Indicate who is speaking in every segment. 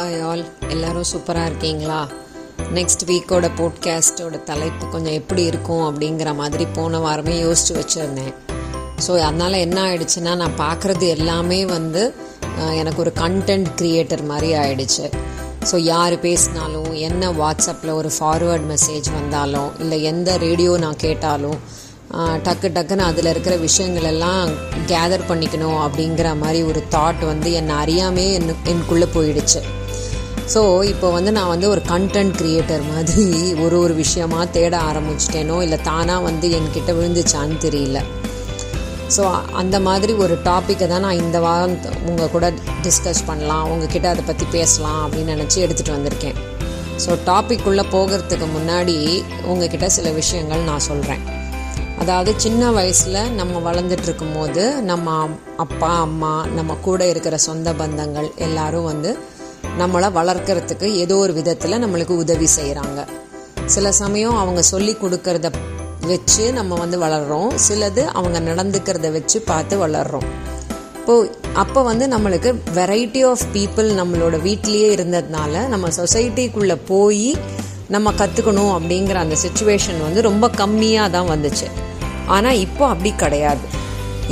Speaker 1: Hi all. எல்லாரும் சூப்பராக இருக்கீங்களா? நெக்ஸ்ட் வீக்கோட போட்காஸ்டோட தலைப்பு கொஞ்சம் எப்படி இருக்கும் அப்படிங்கிற மாதிரி போன வாரமே யோசிச்சு வச்சுருந்தேன். ஸோ அதனால் என்ன ஆயிடுச்சுன்னா நான் பார்க்குறது எல்லாமே வந்து எனக்கு ஒரு கண்டென்ட் கிரியேட்டர் மாதிரி ஆயிடுச்சு. ஸோ யார் பேசினாலும் என்ன வாட்ஸ்அப்பில் ஒரு ஃபார்வேர்ட் மெசேஜ் வந்தாலும் இல்லை எந்த ரேடியோ நான் கேட்டாலும் டக்கு டக்குன்னு அதில் இருக்கிற விஷயங்கள் எல்லாம் கேதர் பண்ணிக்கணும் அப்படிங்கிற மாதிரி ஒரு தாட் வந்து என்னை அறியாமே என் எனக்குள்ளே போயிடுச்சு. ஸோ இப்போ வந்து நான் வந்து ஒரு கண்டென்ட் கிரியேட்டர் மாதிரி ஒரு ஒரு விஷயமா தேட ஆரம்பிச்சிட்டேனோ இல்லை தானாக வந்து என்கிட்ட விழுந்துச்சான்னு தெரியல. ஸோ அந்த மாதிரி ஒரு டாப்பிக்கை தான் நான் இந்த வாரம் உங்கள் கூட டிஸ்கஸ் பண்ணலாம் உங்ககிட்ட அதை பற்றி பேசலாம் அப்படின்னு நினச்சி எடுத்துகிட்டு வந்திருக்கேன். ஸோ டாப்பிக்குள்ளே போகிறதுக்கு முன்னாடி உங்ககிட்ட சில விஷயங்கள் நான் சொல்கிறேன் அதாவது சின்ன வயசில் நம்ம வளர்ந்துட்டு போது நம்ம அப்பா அம்மா நம்ம கூட இருக்கிற சொந்த பந்தங்கள் எல்லாரும் வந்து நம்மளை வளர்க்கறதுக்கு ஏதோ ஒரு விதத்தில் நம்மளுக்கு உதவி செய்கிறாங்க சில சமயம் அவங்க சொல்லி கொடுக்கறத வச்சு நம்ம வந்து வளர்றோம். சிலது அவங்க நடந்துக்கிறத வச்சு பார்த்து வளர்றோம். இப்போ அப்போ வந்து நம்மளுக்கு வெரைட்டி ஆஃப் பீப்புள் நம்மளோட வீட்லேயே இருந்ததுனால நம்ம சொசைட்டிக்குள்ளே போய் நம்ம கற்றுக்கணும் அப்படிங்கிற அந்த சுச்சுவேஷன் வந்து ரொம்ப கம்மியாக தான் வந்துச்சு. ஆனால் இப்போ அப்படி கிடையாது.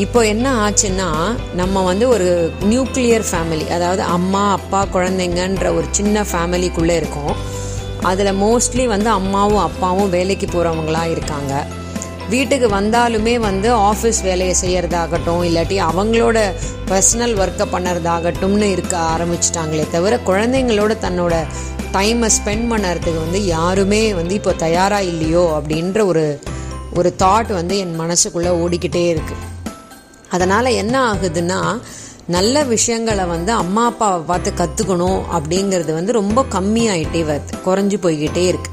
Speaker 1: இப்போ என்ன ஆச்சுன்னா நம்ம வந்து ஒரு நியூக்ளியர் ஃபேமிலி அதாவது அம்மா அப்பா குழந்தைங்கன்ற ஒரு சின்ன ஃபேமிலிக்குள்ளே இருக்கோம். அதில் மோஸ்ட்லி வந்து அம்மாவும் அப்பாவும் வேலைக்கு போகிறவங்களா இருக்காங்க. வீட்டுக்கு வந்தாலுமே வந்து ஆஃபீஸ் வேலையை செய்கிறதாகட்டும் இல்லாட்டி அவங்களோட பர்சனல் ஒர்க்கை பண்ணுறதாகட்டும்னு இருக்க ஆரம்பிச்சிட்டாங்களே தவிர குழந்தைங்களோட தன்னோட டைமை ஸ்பெண்ட் பண்ணுறதுக்கு வந்து யாருமே வந்து இப்போ தயாராக இல்லையோ அப்படின்ற ஒரு ஒரு தாட் வந்து என் மனசுக்குள்ளே ஓடிக்கிட்டே இருக்குது அதனால் என்ன ஆகுதுன்னா நல்ல விஷயங்களை வந்து அம்மா அப்பாவை பார்த்து கற்றுக்கணும் அப்படிங்கிறது வந்து ரொம்ப கம்மியாயிட்டே வருது. குறைஞ்சு போய்கிட்டே இருக்கு.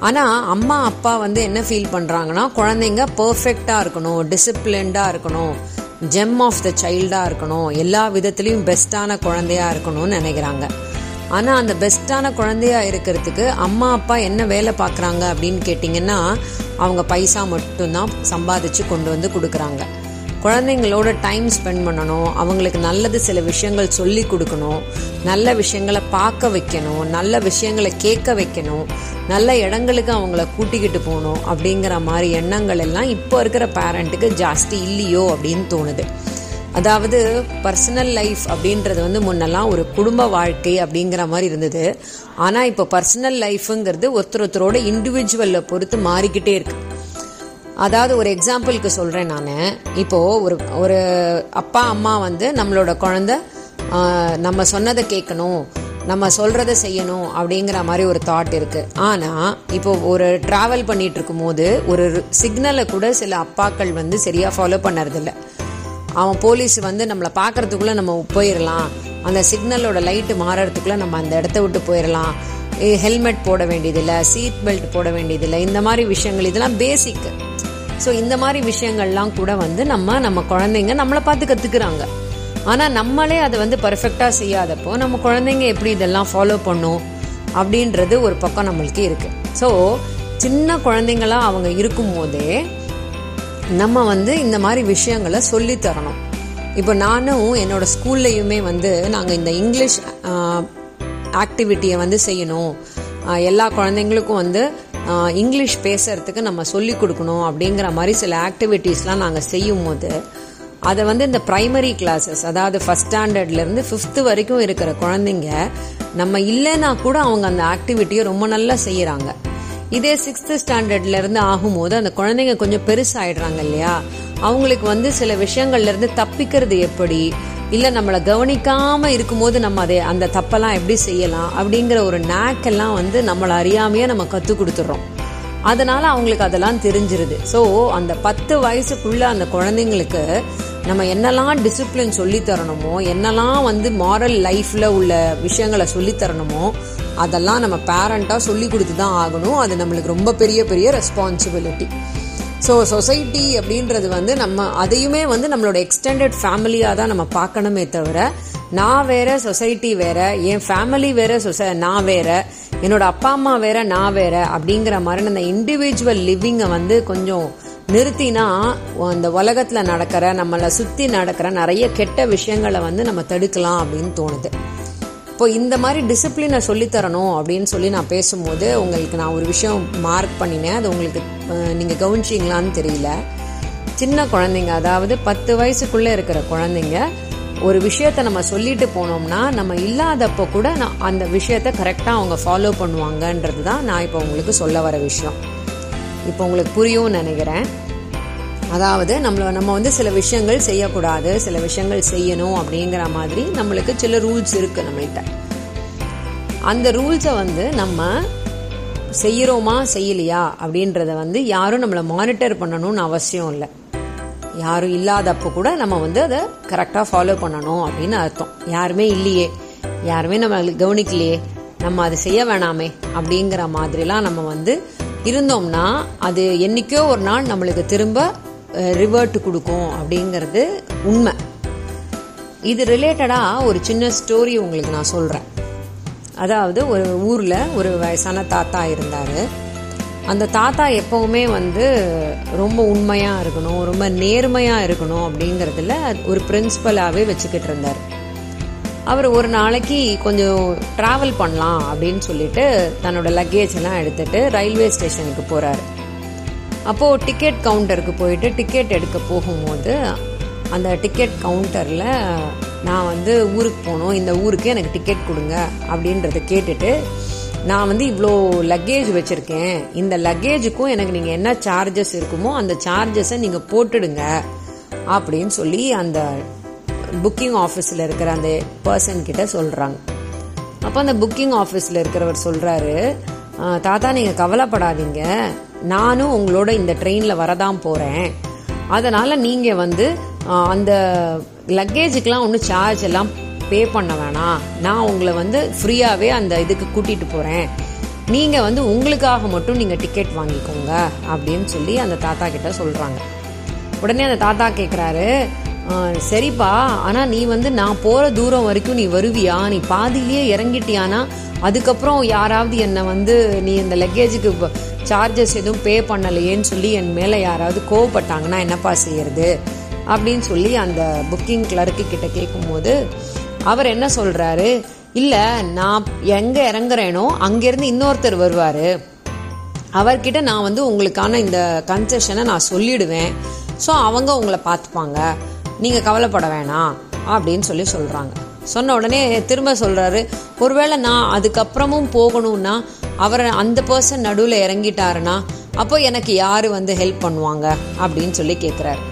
Speaker 1: ஆனால் அம்மா அப்பா வந்து என்ன ஃபீல் பண்ணுறாங்கன்னா குழந்தைங்க பர்ஃபெக்டாக இருக்கணும் டிசிப்ளின்டாக இருக்கணும் ஜெம் ஆஃப் த சைல்டாக இருக்கணும் எல்லா விதத்துலேயும் பெஸ்ட்டான குழந்தையாக இருக்கணும்னு நினைக்கிறாங்க. ஆனால் அந்த பெஸ்ட்டான குழந்தையா இருக்கிறதுக்கு அம்மா அப்பா என்ன வேலை பார்க்குறாங்க அப்படின்னு கேட்டிங்கன்னா அவங்க பைசா மட்டும்தான் சம்பாதிச்சு கொண்டு வந்து கொடுக்குறாங்க. குழந்தைங்களோட டைம் ஸ்பெண்ட் பண்ணணும். அவங்களுக்கு நல்லது சில விஷயங்கள் சொல்லி கொடுக்கணும். நல்ல விஷயங்களை பார்க்க வைக்கணும். நல்ல விஷயங்களை கேட்க வைக்கணும். நல்ல இடங்களுக்கு அவங்கள கூட்டிக்கிட்டு போகணும் அப்படிங்கிற மாதிரி எண்ணங்கள் எல்லாம் இப்போ இருக்கிற பேரண்ட்டுக்கு ஜாஸ்தி இல்லையோ அப்படின்னு தோணுது. அதாவது பர்சனல் லைஃப் அப்படின்றது வந்து முன்னெல்லாம் ஒரு குடும்ப வாழ்க்கை அப்படிங்கிற மாதிரி இருந்தது. ஆனால் இப்போ பர்சனல் லைஃப்புங்கிறது ஒருத்தர் ஒருத்தரோட இண்டிவிஜுவலில் பொறுத்து மாறிக்கிட்டே இருக்குது அதாவது ஒரு எக்ஸாம்பிளுக்கு சொல்கிறேன் நான். இப்போது ஒரு ஒரு அப்பா அம்மா வந்து நம்மளோட குழந்த நம்ம சொன்னதை கேட்கணும் நம்ம சொல்கிறத செய்யணும் அப்படிங்கிற மாதிரி ஒரு தாட் இருக்குது ஆனால் இப்போ ஒரு ட்ராவல் பண்ணிட்டு இருக்கும்போது ஒரு சிக்னலை கூட சில அப்பாக்கள் வந்து சரியாக ஃபாலோ பண்ணுறதில்ல. அவன் போலீஸ் வந்து நம்மளை பார்க்கறதுக்குள்ளே நம்ம போயிடலாம் அந்த சிக்னலோட லைட்டு மாறுறதுக்குள்ளே நம்ம அந்த இடத்த விட்டு போயிடலாம் ஹெல்மெட் போட வேண்டியதில்லை சீட் பெல்ட் போட வேண்டியதில்லை. இந்த மாதிரி விஷயங்கள் இதெல்லாம் பேசிக்கு ஸோ இந்த மாதிரி விஷயங்கள்லாம் கூட வந்து நம்ம நம்ம குழந்தைங்க நம்மளை பார்த்து கற்றுக்குறாங்க ஆனால் நம்மளே அதை வந்து பர்ஃபெக்டாக செய்யாதப்போ நம்ம குழந்தைங்க எப்படி இதெல்லாம் ஃபாலோ பண்ணும் அப்படின்றது ஒரு பக்கம் நம்மளுக்கு இருக்குது ஸோ சின்ன குழந்தைங்களா அவங்க இருக்கும்போதே நம்ம வந்து இந்த மாதிரி விஷயங்களை சொல்லித்தரணும் இப்போ நானும் என்னோட ஸ்கூல்லையுமே வந்து நாங்கள் இந்த இங்கிலீஷ் ஆக்டிவிட்டியை வந்து செய்யணும். எல்லா குழந்தைங்களுக்கும் வந்து இங்கிலீஷ் பேசுறதுக்கு நம்ம சொல்லி கொடுக்கணும் அப்படிங்கிற மாதிரி சில ஆக்டிவிட்டீஸ்லாம் நாங்கள் செய்யும் போது அதை வந்து இந்த ப்ரைமரி கிளாஸஸ் அதாவது ஃபஸ்ட் ஸ்டாண்டர்ட்லேருந்து ஃபிஃப்த்து வரைக்கும் இருக்கிற குழந்தைங்க நம்ம இல்லைன்னா கூட அவங்க அந்த ஆக்டிவிட்டியை ரொம்ப நல்லா செய்கிறாங்க இதே சிக்ஸ்த்து ஸ்டாண்டர்ட்லேருந்து ஆகும்போது அந்த குழந்தைங்க கொஞ்சம் பெருசாயிடுறாங்க இல்லையா? அவங்களுக்கு வந்து சில விஷயங்கள்லேருந்து தப்பிக்கிறது எப்படி? இல்லை நம்மளை கவனிக்காமல் இருக்கும்போது நம்ம அதை அந்த தப்பெல்லாம் எப்படி செய்யலாம் அப்படிங்கிற ஒரு நாக்கெல்லாம் வந்து நம்மளை அறியாமையே நம்ம கற்றுக் கொடுத்துட்றோம் அதனால அவங்களுக்கு அதெல்லாம் தெரிஞ்சிருது. ஸோ அந்த பத்து வயசுக்குள்ள அந்த குழந்தைங்களுக்கு நம்ம என்னெல்லாம் டிசிப்ளின் சொல்லி தரணுமோ என்னெல்லாம் வந்து மாரல் லைஃப்பில் உள்ள விஷயங்களை சொல்லி தரணுமோ அதெல்லாம் நம்ம பேரண்ட்டாக சொல்லி கொடுத்து தான் ஆகணும். அது நம்மளுக்கு ரொம்ப பெரிய பெரிய ரெஸ்பான்சிபிலிட்டி ஸோ சொசைட்டி அப்படின்றது வந்து நம்ம அதையுமே வந்து நம்மளோட எக்ஸ்டெண்டட் ஃபேமிலியாக தான் நம்ம பார்க்கணுமே தவிர நான் வேற சொசைட்டி வேற என் ஃபேமிலி வேற சொசை நான் வேற என்னோட அப்பா அம்மா வேற நான் வேற அப்படிங்கிற மாதிரி அந்த இண்டிவிஜுவல் லிவிங்கை வந்து கொஞ்சம் நிறுத்தினா அந்த உலகத்தில் நடக்கிற நம்மளை சுற்றி நடக்கிற நிறைய கெட்ட விஷயங்களை வந்து நம்ம தடுக்கலாம் அப்படின்னு தோணுது. இப்போ இந்த மாதிரி டிசிப்ளினை சொல்லித்தரணும் அப்படின்னு சொல்லி நான் பேசும்போது உங்களுக்கு நான் ஒரு விஷயம் மார்க் பண்ணினேன். அது உங்களுக்கு நீங்கள் கவனிச்சிங்களான்னு தெரியல. சின்ன குழந்தைங்க அதாவது பத்து வயசுக்குள்ளே இருக்கிற குழந்தைங்க ஒரு விஷயத்த நம்ம சொல்லிட்டு போனோம்னா நம்ம இல்லாதப்போ கூட நான் அந்த விஷயத்த கரெக்டாக அவங்க ஃபாலோ பண்ணுவாங்கன்றது தான் நான் இப்போ உங்களுக்கு சொல்ல வர விஷயம். இப்போ உங்களுக்கு புரியும்னு நினைக்கிறேன். அதாவது நம்மள நம்ம வந்து சில விஷயங்கள் செய்யக்கூடாது சில விஷயங்கள் செய்யணும் அப்படிங்கிற மாதிரி நம்மளுக்கு சில ரூல்ஸ் இருக்கு நம்மள்கிட்ட அந்த ரூல்ஸை வந்து நம்ம செய்கிறோமா செய்யலையா? அப்படின்றத வந்து யாரும் நம்மளை மானிட்டர் பண்ணணும்னு அவசியம் இல்லை. யாரும் இல்லாதப்போ கூட நம்ம வந்து அதை கரெக்டாக ஃபாலோ பண்ணணும் அப்படின்னு அர்த்தம். யாருமே இல்லையே. யாருமே நம்ம கவனிக்கலையே. நம்ம அதை செய்ய வேணாமே அப்படிங்கிற மாதிரிலாம் நம்ம வந்து இருந்தோம்னா அது என்னைக்கோ ஒரு நாள் நம்மளுக்கு திரும்ப ரிவர்ட் கொடுக்கும் அப்படிங்கிறது உண்மை. இது ரிலேட்டடாக ஒரு சின்ன ஸ்டோரி உங்களுக்கு நான் சொல்கிறேன் அதாவது ஒரு ஊரில் ஒரு வயசான தாத்தா இருந்தார். அந்த தாத்தா எப்போவுமே வந்து ரொம்ப உண்மையாக இருக்கணும் ரொம்ப நேர்மையாக இருக்கணும் அப்படிங்கிறதுல ஒரு பிரின்சிபலாகவே வச்சுக்கிட்டு இருந்தார். அவர் ஒரு நாளைக்கு கொஞ்சம் ட்ராவல் பண்ணலாம் அப்படின்னு சொல்லிட்டு தன்னோட லக்கேஜ் எல்லாம் எடுத்துட்டு ரயில்வே ஸ்டேஷனுக்கு போகிறாரு அப்போது டிக்கெட் கவுண்டருக்கு போயிட்டு டிக்கெட் எடுக்க போகும்போது அந்த டிக்கெட் கவுண்டரில் நான் வந்து ஊருக்கு போகணும் இந்த ஊருக்கு எனக்கு டிக்கெட் கொடுங்க அப்படின்றத கேட்டுட்டு நான் வந்து இவ்வளோ லக்கேஜ் வச்சுருக்கேன். இந்த லக்கேஜுக்கும் எனக்கு நீங்கள் என்ன சார்ஜஸ் இருக்குமோ அந்த சார்ஜஸை நீங்கள் போட்டுடுங்க அப்படின்னு சொல்லி அந்த புக்கிங் ஆஃபீஸில் இருக்கிற அந்த பர்சன் கிட்ட சொல்கிறாங்க அப்போ அந்த புக்கிங் ஆஃபீஸில் இருக்கிறவர் சொல்கிறாரு தாத்தா நீங்கள் கவலைப்படாதீங்க. நானும் உங்களோட இந்த ட்ரெயினில் வரதான் போகிறேன் அதனால் நீங்கள் வந்து அந்த லக்கேஜுக்கெலாம் ஒன்றும் சார்ஜ் எல்லாம் பே பண்ண வேணாம். நான் உங்களை வந்து ஃப்ரீயாகவே அந்த இதுக்கு கூட்டிகிட்டு போகிறேன் நீங்கள் வந்து உங்களுக்காக மட்டும் நீங்கள் டிக்கெட் வாங்கிக்கோங்க அப்படின்னு சொல்லி அந்த தாத்தா கிட்ட சொல்கிறாங்க உடனே அந்த தாத்தா கேட்குறாரு சரிப்பா ஆனால் நீ வந்து நான் போகிற தூரம் வரைக்கும் நீ வருவியா? நீ பாதியிலேயே இறங்கிட்டியானா? அதுக்கப்புறம் யாராவது என்னை வந்து நீ இந்த லக்கேஜுக்கு சார்ஜஸ் எதுவும் பே பண்ணலையேன்னு சொல்லி என் மேலே யாராவது கோவப்பட்டாங்கன்னா என்னப்பா செய்யறது? அப்படின்னு சொல்லி அந்த புக்கிங் கிளர்க்கு கிட்ட கேட்கும்போது அவர் என்ன சொல்றாரு? இல்லை நான் எங்கே இறங்குறேனோ அங்கேருந்து இன்னொருத்தர் வருவார். அவர்கிட்ட நான் வந்து உங்களுக்கான இந்த கன்செஷனை நான் சொல்லிடுவேன். ஸோ அவங்க உங்களை பார்த்துப்பாங்க. நீங்கள் கவலைப்பட வேணாம் அப்படின்னு சொல்லி சொல்கிறாங்க சொன்ன உடனே திரும்ப சொல்கிறாரு ஒருவேளை நான் அதுக்கப்புறமும் போகணும்னா அவரை அந்த பர்சன் நடுவில் இறங்கிட்டாருன்னா அப்போ எனக்கு யார் வந்து ஹெல்ப் பண்ணுவாங்க? அப்படின்னு சொல்லி கேட்குறாரு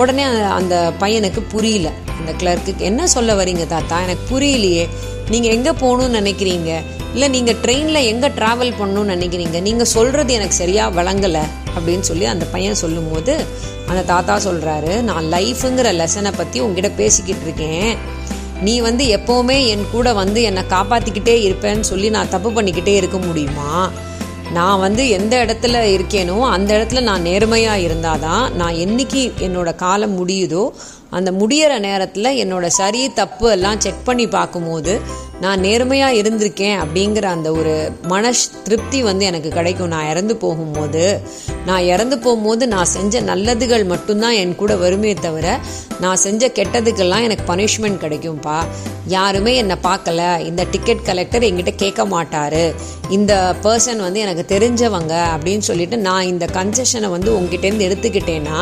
Speaker 1: உடனே அந்த பையனுக்கு புரியல. அந்த கிளர்க்கு என்ன சொல்ல வரீங்க தாத்தா? எனக்கு புரியலையே. நீங்கள் எங்கே போகணும்னு நினைக்கிறீங்க? இல்லை நீங்கள் ட்ரெயினில் எங்கே ட்ராவல் பண்ணணும்னு நினைக்கிறீங்க? நீங்கள் சொல்கிறது எனக்கு சரியாக வழங்கலை அப்படின்னு சொல்லி அந்த பையன் சொல்லும்போது அந்த தாத்தா சொல்கிறாரு நான் லைஃபுங்கிற லெசனை பற்றி உங்ககிட்ட பேசிக்கிட்டு இருக்கேன். நீ வந்து எப்போவுமே என் கூட வந்து என்னை காப்பாற்றிக்கிட்டே இருப்பேன்னு சொல்லி நான் தப்பு பண்ணிக்கிட்டே இருக்க முடியுமா? நான் வந்து எந்த இடத்துல இருக்கேனோ அந்த இடத்துல நான் நேர்மையாக இருந்தாதான் நான் என்னைக்கு என்னோட காலம் முடியுதோ அந்த முடியிற நேரத்தில் என்னோட சரி தப்பு எல்லாம் செக் பண்ணி பார்க்கும்போது நான் நேர்மையாக இருந்திருக்கேன் அப்படிங்கிற அந்த ஒரு மன திருப்தி வந்து எனக்கு கிடைக்கும். நான் இறந்து போகும்போது நான் இறந்து போகும்போது நான் செஞ்ச நல்லதுகள் மட்டும்தான் என் கூட வருமே தவிர நான் செஞ்ச கெட்டதுக்கெல்லாம் எனக்கு பனிஷ்மெண்ட் கிடைக்கும்ப்பா யாருமே என்னை பார்க்கல. இந்த டிக்கெட் கலெக்டர் என்கிட்ட கேட்க மாட்டாரு. இந்த பர்சன் வந்து எனக்கு தெரிஞ்சவங்க அப்படின்னு சொல்லிட்டு நான் இந்த கன்செஷனை வந்து உங்ககிட்டேருந்து எடுத்துக்கிட்டேன்னா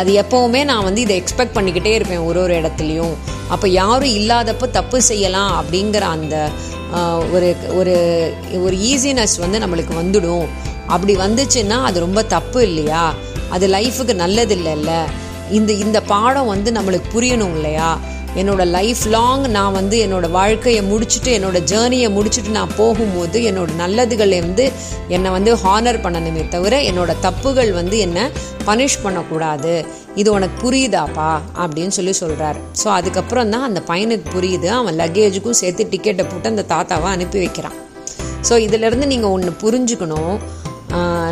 Speaker 1: அது எப்போவுமே நான் வந்து இதை எக்ஸ்பெக்ட் பண்ணிக்கிட்டே இருப்பேன் ஒரு ஒரு இடத்துலையும். அப்போ யாரும் இல்லாதப்போ தப்பு செய்யலாம் அப்படிங்கிற அந்த ஒரு ஒரு ஒரு ஈஸினஸ் வந்து நம்மளுக்கு வந்துடும். அப்படி வந்துச்சுன்னா அது ரொம்ப தப்பு இல்லையா? அது லைஃபுக்கு நல்லது இல்லைல்ல இந்த இந்த பாடம் வந்து நம்மளுக்கு புரியணும் இல்லையா? என்னோட லைஃப் லாங் நான் வந்து என்னோட வாழ்க்கையை முடிச்சுட்டு என்னோட ஜேர்னியை முடிச்சுட்டு நான் போகும்போது என்னோட நல்லதுகளை வந்து என்னை வந்து ஹானர் பண்ணணுமே தவிர என்னோட தப்புகள் வந்து என்னை பனிஷ் பண்ணக்கூடாது. இது உனக்கு புரியுதாப்பா? அப்படின்னு சொல்லி சொல்கிறார் ஸோ அதுக்கப்புறம் தான் அந்த பையனுக்கு புரியுது. அவன் லக்கேஜுக்கும் சேர்த்து டிக்கெட்டை போட்டு அந்த தாத்தாவை அனுப்பி வைக்கிறான். ஸோ இதிலிருந்து நீங்கள் ஒன்று புரிஞ்சுக்கணும்.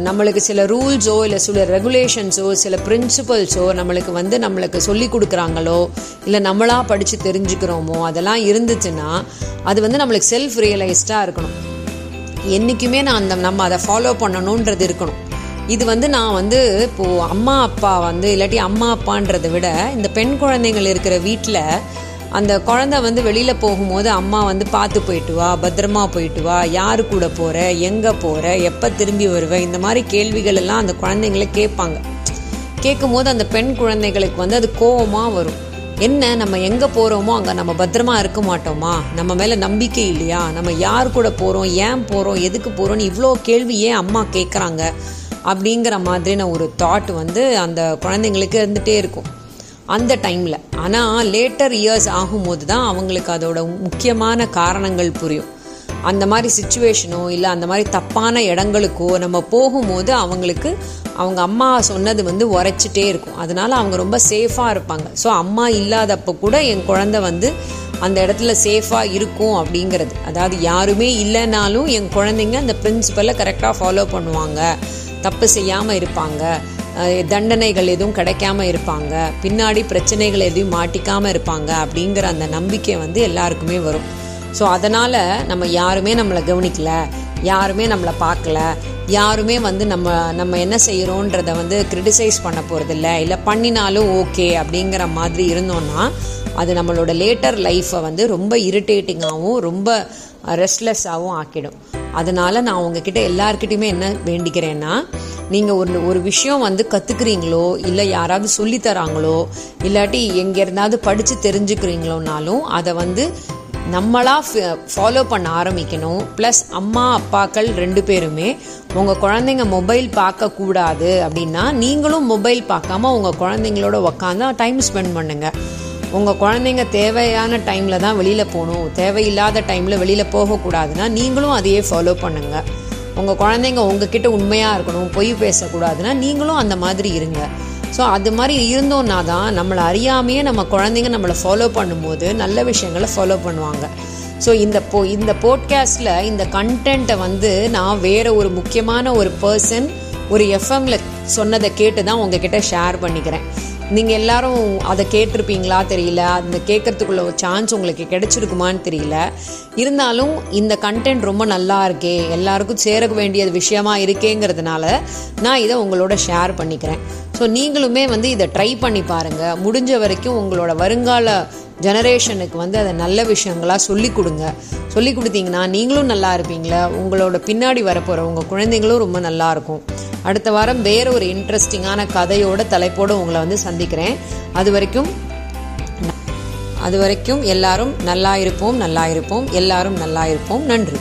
Speaker 1: நம்மளுக்கு சில ரூல்ஸோ இல்லை சில ரெகுலேஷன்ஸோ சில பிரின்சிபல்ஸோ நம்மளுக்கு வந்து நம்மளுக்கு சொல்லி கொடுக்குறாங்களோ இல்லை நம்மளாக படித்து தெரிஞ்சுக்கிறோமோ அதெல்லாம் இருந்துச்சுன்னா அது வந்து நம்மளுக்கு செல்ஃப் ரியலைஸ்டாக இருக்கணும். என்றைக்குமே நான் அந்த நம்ம அதை ஃபாலோ பண்ணணுன்றது இருக்கணும். இது வந்து நான் வந்து இப்போது அம்மா அப்பா வந்து இல்லாட்டி அம்மா அப்பான்றதை விட இந்த பெண் குழந்தைங்கள் இருக்கிற வீட்டில் அந்த குழந்தை வந்து வெளியில் போகும்போது அம்மா வந்து பார்த்து போயிட்டு வா பத்திரமா போயிட்டு வா யாரு கூட போகிற எங்கே போகிற எப்போ திரும்பி வருவ இந்த மாதிரி கேள்விகள் எல்லாம் அந்த குழந்தைங்கள கேட்பாங்க. கேட்கும் போது அந்த பெண் குழந்தைகளுக்கு வந்து அது கோவமாக வரும். என்ன நம்ம எங்கே போகிறோமோ அங்கே நம்ம பத்திரமா இருக்க மாட்டோமா? நம்ம மேலே நம்பிக்கை இல்லையா? நம்ம யார் கூட போகிறோம் ஏன் போகிறோம் எதுக்கு போகிறோம்னு இவ்வளோ கேள்வி ஏன் அம்மா கேட்குறாங்க அப்படிங்கிற மாதிரியான ஒரு தாட் வந்து அந்த குழந்தைங்களுக்கு இருந்துகிட்டே இருக்கும். அந்த டைமில் ஆனால் லேட்டர் இயர்ஸ் ஆகும்போது தான் அவங்களுக்கு அதோட முக்கியமான காரணங்கள் புரியும். அந்த மாதிரி சுச்சுவேஷனோ இல்லை அந்த மாதிரி தப்பான இடங்களுக்கோ நம்ம போகும்போது அவங்களுக்கு அவங்க அம்மா சொன்னது வந்து உரைச்சிட்டே இருக்கும். அதனால அவங்க ரொம்ப சேஃபாக இருப்பாங்க. ஸோ அம்மா இல்லாதப்போ கூட என் குழந்தை வந்து அந்த இடத்துல சேஃபாக இருக்கும் அப்படிங்கிறது. அதாவது யாருமே இல்லைனாலும் என் குழந்தைங்க அந்த பிரின்சிபலை கரெக்டாக ஃபாலோ பண்ணுவாங்க. தப்பு செய்யாமல் இருப்பாங்க. தண்டனைகள் எதுவும் கிடைக்காம இருப்பாங்க. பின்னாடி பிரச்சனைகள் எதையும் மாட்டிக்காமல் இருப்பாங்க அப்படிங்கிற அந்த நம்பிக்கை வந்து எல்லாருக்குமே வரும். ஸோ அதனால் நம்ம யாருமே நம்மளை கவனிக்கல யாருமே நம்மளை பார்க்கல யாருமே வந்து நம்ம நம்ம என்ன செய்கிறோன்றதை வந்து கிரிட்டிசைஸ் பண்ண போகிறதில்ல இல்லை பண்ணினாலும் ஓகே அப்படிங்கிற மாதிரி இருந்தோம்னா அது நம்மளோட லேட்டர் லைஃப்பை வந்து ரொம்ப இரிட்டேட்டிங்காகவும் ரொம்ப ரெஸ்ட்லெஸ்ஸாகவும் ஆக்கிடும். அதனால நான் உங்ககிட்ட எல்லாருக்கிட்டையுமே என்ன வேண்டிக்கிறேன்னா நீங்கள் ஒரு ஒரு விஷயம் வந்து கற்றுக்குறீங்களோ இல்லை யாராவது சொல்லித்தராங்களோ இல்லாட்டி எங்கே இருந்தாவது படித்து தெரிஞ்சுக்கிறீங்களோனாலும் அதை வந்து நம்மளா ஃபாலோ பண்ண ஆரம்பிக்கணும். ப்ளஸ் அம்மா அப்பாக்கள் ரெண்டு பேருமே உங்கள் குழந்தைங்க மொபைல் பார்க்கக்கூடாது அப்படின்னா நீங்களும் மொபைல் பார்க்காம உங்கள் குழந்தைங்களோட உக்காந்து டைம் ஸ்பெண்ட் பண்ணுங்கள் உங்கள் குழந்தைங்க தேவையான டைமில் தான் வெளியில் போகணும். தேவையில்லாத டைமில் வெளியில் போகக்கூடாதுன்னா நீங்களும் அதையே ஃபாலோ பண்ணுங்கள் உங்கள் குழந்தைங்க உங்ககிட்ட உண்மையாக இருக்கணும் பொய் பேசக்கூடாதுன்னா நீங்களும் அந்த மாதிரி இருங்க. ஸோ அது மாதிரி இருந்தோன்னா தான் நம்மளை அறியாமையே நம்ம குழந்தைங்க நம்மளை ஃபாலோ பண்ணும்போது நல்ல விஷயங்களை ஃபாலோ பண்ணுவாங்க. ஸோ இந்த போ இந்த போட்காஸ்டில் இந்த கண்டென்ட்டை வந்து நான் வேறு ஒரு முக்கியமான ஒரு பர்சன் ஒரு எஃப்எம்ல சொன்னதை கேட்டு தான் உங்ககிட்ட ஷேர் பண்ணிக்கிறேன். நீங்கள் எல்லாரும் அதை கேட்டிருப்பீங்களா தெரியல? அந்த கேட்கறதுக்குள்ள ஒரு சான்ஸ் உங்களுக்கு கிடைச்சிருக்குமான்னு தெரியல. இருந்தாலும் இந்த கண்டென்ட் ரொம்ப நல்லா இருக்கே எல்லாருக்கும் சேர வேண்டிய விஷயமா இருக்கேங்கிறதுனால நான் இதை உங்களோட ஷேர் பண்ணிக்கிறேன். ஸோ நீங்களுமே வந்து இதை ட்ரை பண்ணி பாருங்கள் முடிஞ்ச வரைக்கும் உங்களோட வருங்கால ஜெனரேஷனுக்கு வந்து அதை நல்ல விஷயங்களாக சொல்லி கொடுங்க. சொல்லி கொடுத்தீங்கன்னா நீங்களும் நல்லா இருப்பீங்களா? உங்களோட பின்னாடி வரப்போகிற உங்கள் குழந்தைங்களும் ரொம்ப நல்லா இருக்கும். அடுத்த வாரம் வேற ஒரு இன்ட்ரெஸ்டிங்கான கதையோட தலைப்போடு உங்களை வந்து சந்திக்கிறேன். அது வரைக்கும் அது வரைக்கும் எல்லாரும் நல்லா இருப்போம் நல்லா இருப்போம். எல்லாரும் நல்லா இருப்போம். நன்றி.